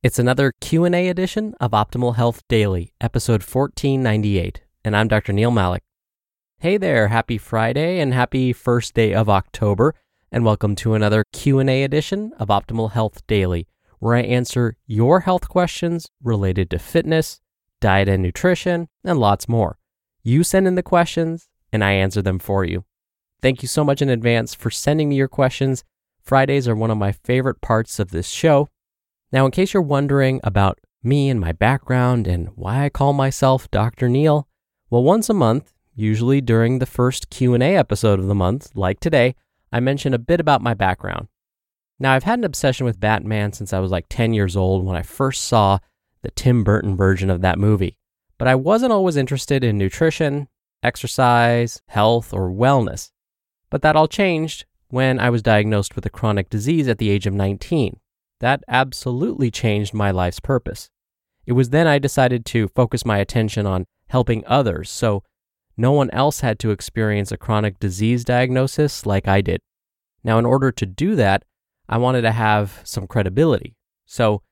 It's another Q&A edition of Optimal Health Daily, episode 1498, and I'm Dr. Neal Malik. Hey there, happy Friday and happy first day of October, and welcome to another Q&A edition of Optimal Health Daily, where I answer your health questions related to fitness, diet and nutrition, and lots more. You send in the questions and I answer them for you. Thank you so much in advance for sending me your questions. Fridays are one of my favorite parts of this show now, in case you're wondering about me and my background and why I call myself Dr. Neal, well, once a month, usually during the first Q&A episode of the month, like today, I mention a bit about my background. Now, I've had an obsession with Batman since I was like 10 years old when I first saw the Tim Burton version of that movie. But I wasn't always interested in nutrition, exercise, health, or wellness. But that all changed when I was diagnosed with a chronic disease at the age of 19 that absolutely changed my life's purpose. It was then I decided to focus my attention on helping others so no one else had to experience a chronic disease diagnosis like I did. Now, in order to do that, I wanted to have some credibility. So,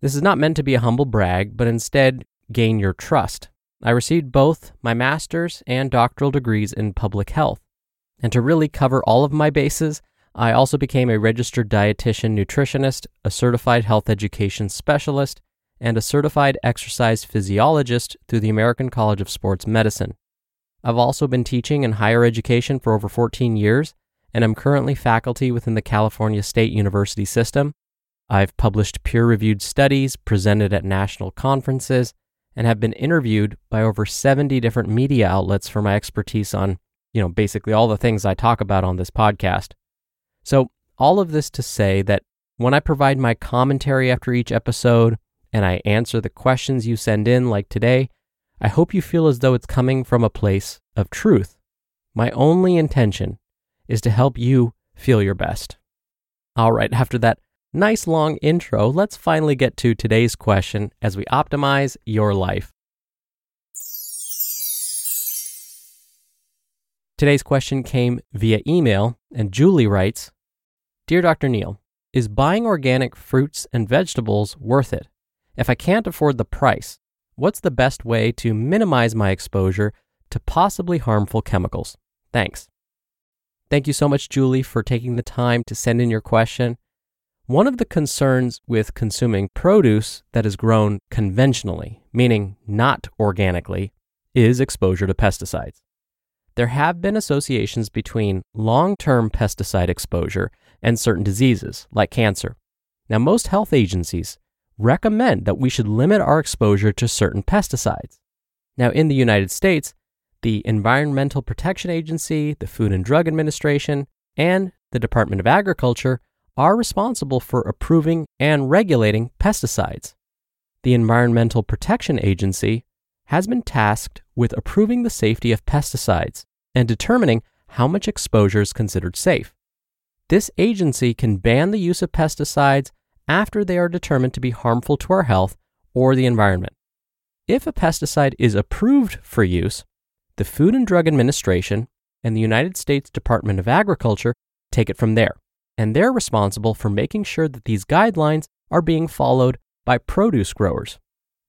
this is not meant to be a humble brag, but instead gain your trust. I received both my master's and doctoral degrees in public health. And to really cover all of my bases, I also became a registered dietitian nutritionist, a certified health education specialist, and a certified exercise physiologist through the American College of Sports Medicine. I've also been teaching in higher education for over 14 years, and I'm currently faculty within the California State University system. I've published peer reviewed studies, presented at national conferences, and have been interviewed by over 70 different media outlets for my expertise on, you know, basically all the things I talk about on this podcast. So, all of this to say that when I provide my commentary after each episode and I answer the questions you send in, like today, I hope you feel as though it's coming from a place of truth. My only intention is to help you feel your best. All right, after that nice long intro, let's finally get to today's question as we optimize your life. Today's question came via email, and Julie writes Dear Dr. Neal, is buying organic fruits and vegetables worth it? If I can't afford the price, what's the best way to minimize my exposure to possibly harmful chemicals? Thanks. Thank you so much, Julie, for taking the time to send in your question. One of the concerns with consuming produce that is grown conventionally, meaning not organically, is exposure to pesticides there have been associations between long term pesticide exposure and certain diseases, like cancer. Now, most health agencies recommend that we should limit our exposure to certain pesticides. Now, in the United States, the Environmental Protection Agency, the Food and Drug Administration, and the Department of Agriculture are responsible for approving and regulating pesticides. The Environmental Protection Agency has been tasked with approving the safety of pesticides and determining how much exposure is considered safe. this agency can ban the use of pesticides after they are determined to be harmful to our health or the environment. If a pesticide is approved for use, the Food and Drug Administration and the United States Department of Agriculture take it from there, and they're responsible for making sure that these guidelines are being followed by produce growers.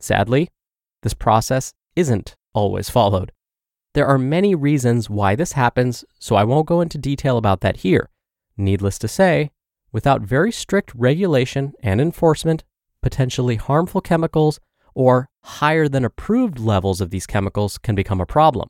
Sadly, this process isn't always followed. There are many reasons why this happens, so I won't go into detail about that here. Needless to say, without very strict regulation and enforcement, potentially harmful chemicals or higher than approved levels of these chemicals can become a problem.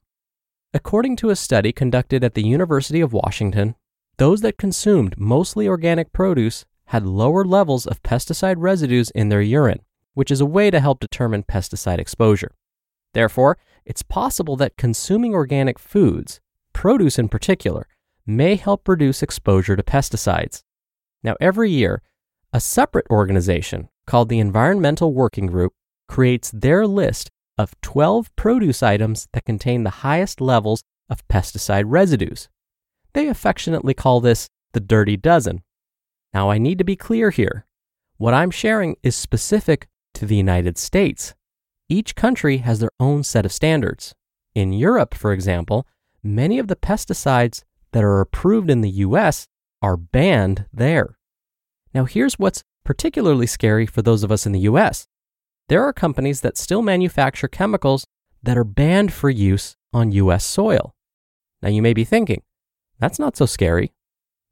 According to a study conducted at the University of Washington, those that consumed mostly organic produce had lower levels of pesticide residues in their urine, which is a way to help determine pesticide exposure. Therefore, it's possible that consuming organic foods, produce in particular, may help reduce exposure to pesticides. Now, every year, a separate organization called the Environmental Working Group creates their list of 12 produce items that contain the highest levels of pesticide residues. They affectionately call this the Dirty Dozen. Now, I need to be clear here. What I'm sharing is specific to the United States. Each country has their own set of standards. In Europe, for example, many of the pesticides that are approved in the US are banned there. Now, here's what's particularly scary for those of us in the US there are companies that still manufacture chemicals that are banned for use on US soil. Now, you may be thinking, that's not so scary.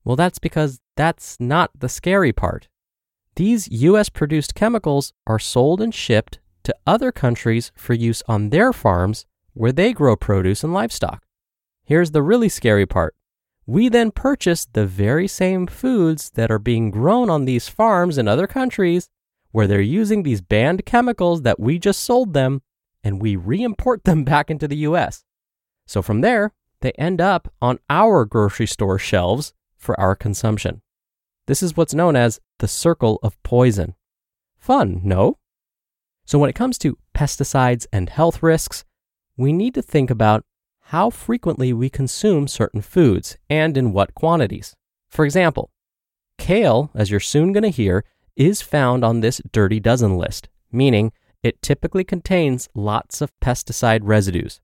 Well, that's because that's not the scary part. These US produced chemicals are sold and shipped to other countries for use on their farms where they grow produce and livestock. Here's the really scary part. We then purchase the very same foods that are being grown on these farms in other countries where they're using these banned chemicals that we just sold them and we re import them back into the US. So from there, they end up on our grocery store shelves for our consumption. This is what's known as the circle of poison. Fun, no? So, when it comes to pesticides and health risks, we need to think about how frequently we consume certain foods and in what quantities. For example, kale, as you're soon going to hear, is found on this dirty dozen list, meaning it typically contains lots of pesticide residues.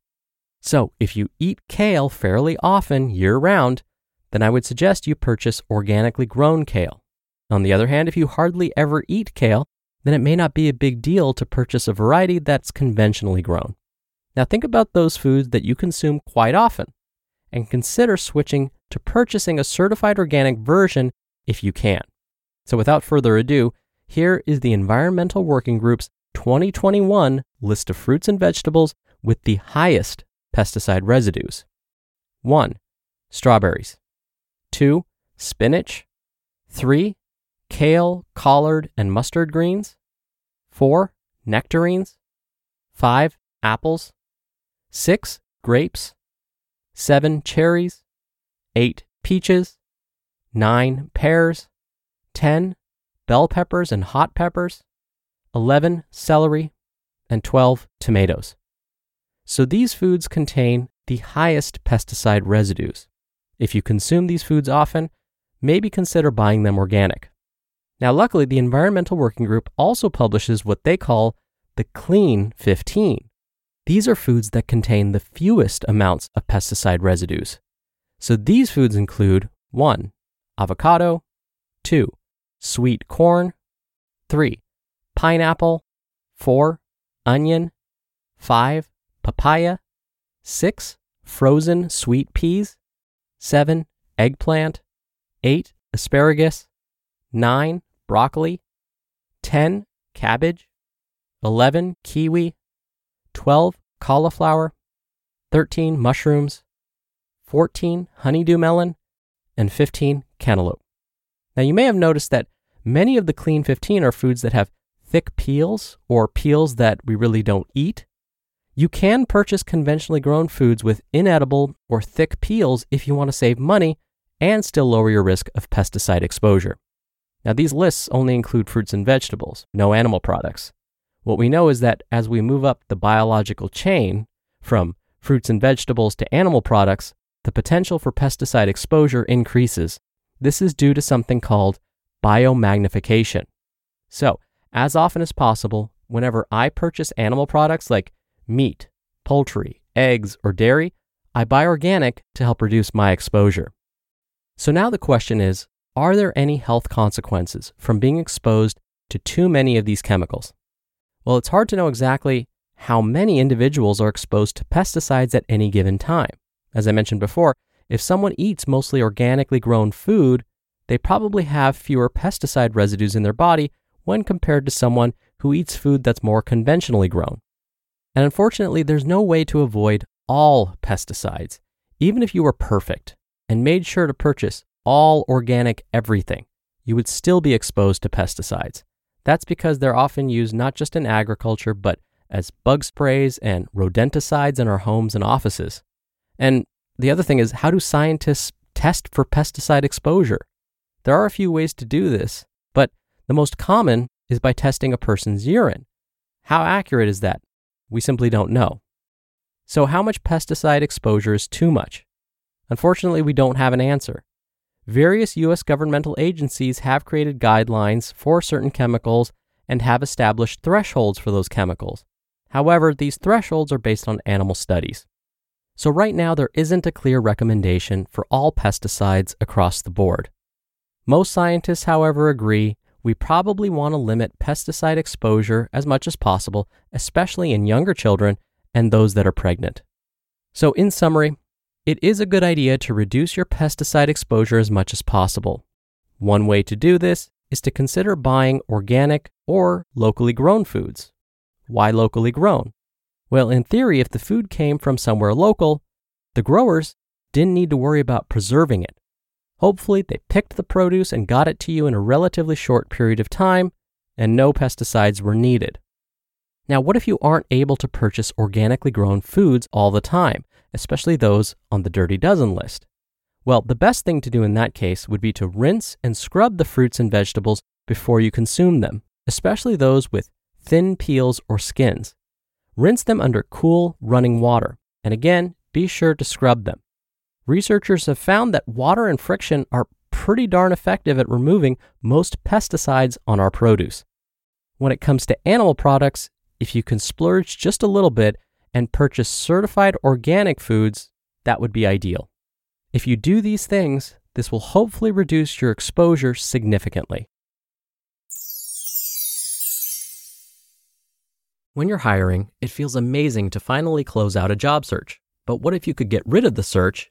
So, if you eat kale fairly often year round, then I would suggest you purchase organically grown kale. On the other hand, if you hardly ever eat kale, then it may not be a big deal to purchase a variety that's conventionally grown. Now, think about those foods that you consume quite often and consider switching to purchasing a certified organic version if you can. So, without further ado, here is the Environmental Working Group's 2021 list of fruits and vegetables with the highest pesticide residues 1. Strawberries. 2. Spinach. 3. Kale, collard, and mustard greens. 4. Nectarines. 5. Apples. 6. Grapes. 7. Cherries. 8. Peaches. 9. Pears. 10. Bell peppers and hot peppers. 11. Celery. And 12. Tomatoes. So these foods contain the highest pesticide residues. If you consume these foods often, maybe consider buying them organic. Now, luckily, the Environmental Working Group also publishes what they call the Clean 15. These are foods that contain the fewest amounts of pesticide residues. So these foods include 1. Avocado, 2. Sweet corn, 3. Pineapple, 4. Onion, 5. Papaya, 6. Frozen sweet peas, 7. Eggplant, 8. Asparagus, 9 broccoli, 10 cabbage, 11 kiwi, 12 cauliflower, 13 mushrooms, 14 honeydew melon, and 15 cantaloupe. Now, you may have noticed that many of the Clean 15 are foods that have thick peels or peels that we really don't eat. You can purchase conventionally grown foods with inedible or thick peels if you want to save money and still lower your risk of pesticide exposure. Now, these lists only include fruits and vegetables, no animal products. What we know is that as we move up the biological chain from fruits and vegetables to animal products, the potential for pesticide exposure increases, This is due to something called biomagnification. So, as often as possible, whenever I purchase animal products like meat, poultry, eggs, or dairy, I buy organic to help reduce my exposure. So now the question is are there any health consequences from being exposed to too many of these chemicals? Well, it's hard to know exactly how many individuals are exposed to pesticides at any given time. As I mentioned before, if someone eats mostly organically grown food, they probably have fewer pesticide residues in their body when compared to someone who eats food that's more conventionally grown. And unfortunately, there's no way to avoid all pesticides, even if you were perfect and made sure to purchase all organic everything, you would still be exposed to pesticides. That's because they're often used not just in agriculture, but as bug sprays and rodenticides in our homes and offices. And the other thing is, how do scientists test for pesticide exposure? There are a few ways to do this, but the most common is by testing a person's urine. How accurate is that? We simply don't know. So, how much pesticide exposure is too much? Unfortunately, we don't have an answer. Various U.S. governmental agencies have created guidelines for certain chemicals and have established thresholds for those chemicals. However, these thresholds are based on animal studies. So, right now, there isn't a clear recommendation for all pesticides across the board. Most scientists, however, agree we probably want to limit pesticide exposure as much as possible, especially in younger children and those that are pregnant. So, in summary, it is a good idea to reduce your pesticide exposure as much as possible. One way to do this is to consider buying organic or locally grown foods. Why locally grown? Well, in theory, if the food came from somewhere local, the growers didn't need to worry about preserving it. Hopefully, they picked the produce and got it to you in a relatively short period of time, and no pesticides were needed. Now, what if you aren't able to purchase organically grown foods all the time, especially those on the Dirty Dozen list? Well, the best thing to do in that case would be to rinse and scrub the fruits and vegetables before you consume them, especially those with thin peels or skins. Rinse them under cool, running water, and again, be sure to scrub them. Researchers have found that water and friction are pretty darn effective at removing most pesticides on our produce. When it comes to animal products, if you can splurge just a little bit and purchase certified organic foods, that would be ideal. If you do these things, this will hopefully reduce your exposure significantly. When you're hiring, it feels amazing to finally close out a job search. But what if you could get rid of the search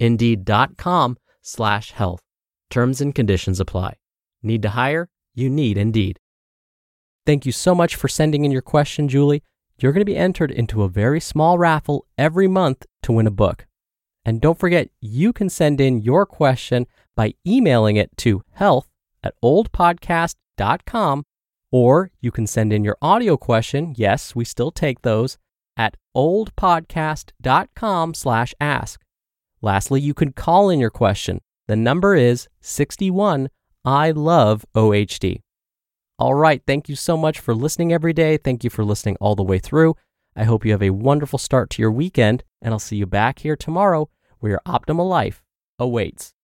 Indeed.com slash health. Terms and conditions apply. Need to hire? You need Indeed. Thank you so much for sending in your question, Julie. You're going to be entered into a very small raffle every month to win a book. And don't forget, you can send in your question by emailing it to health at oldpodcast.com, or you can send in your audio question. Yes, we still take those at oldpodcast.com slash ask. Lastly, you can call in your question. The number is 61 I love OHD. All right. Thank you so much for listening every day. Thank you for listening all the way through. I hope you have a wonderful start to your weekend, and I'll see you back here tomorrow where your optimal life awaits.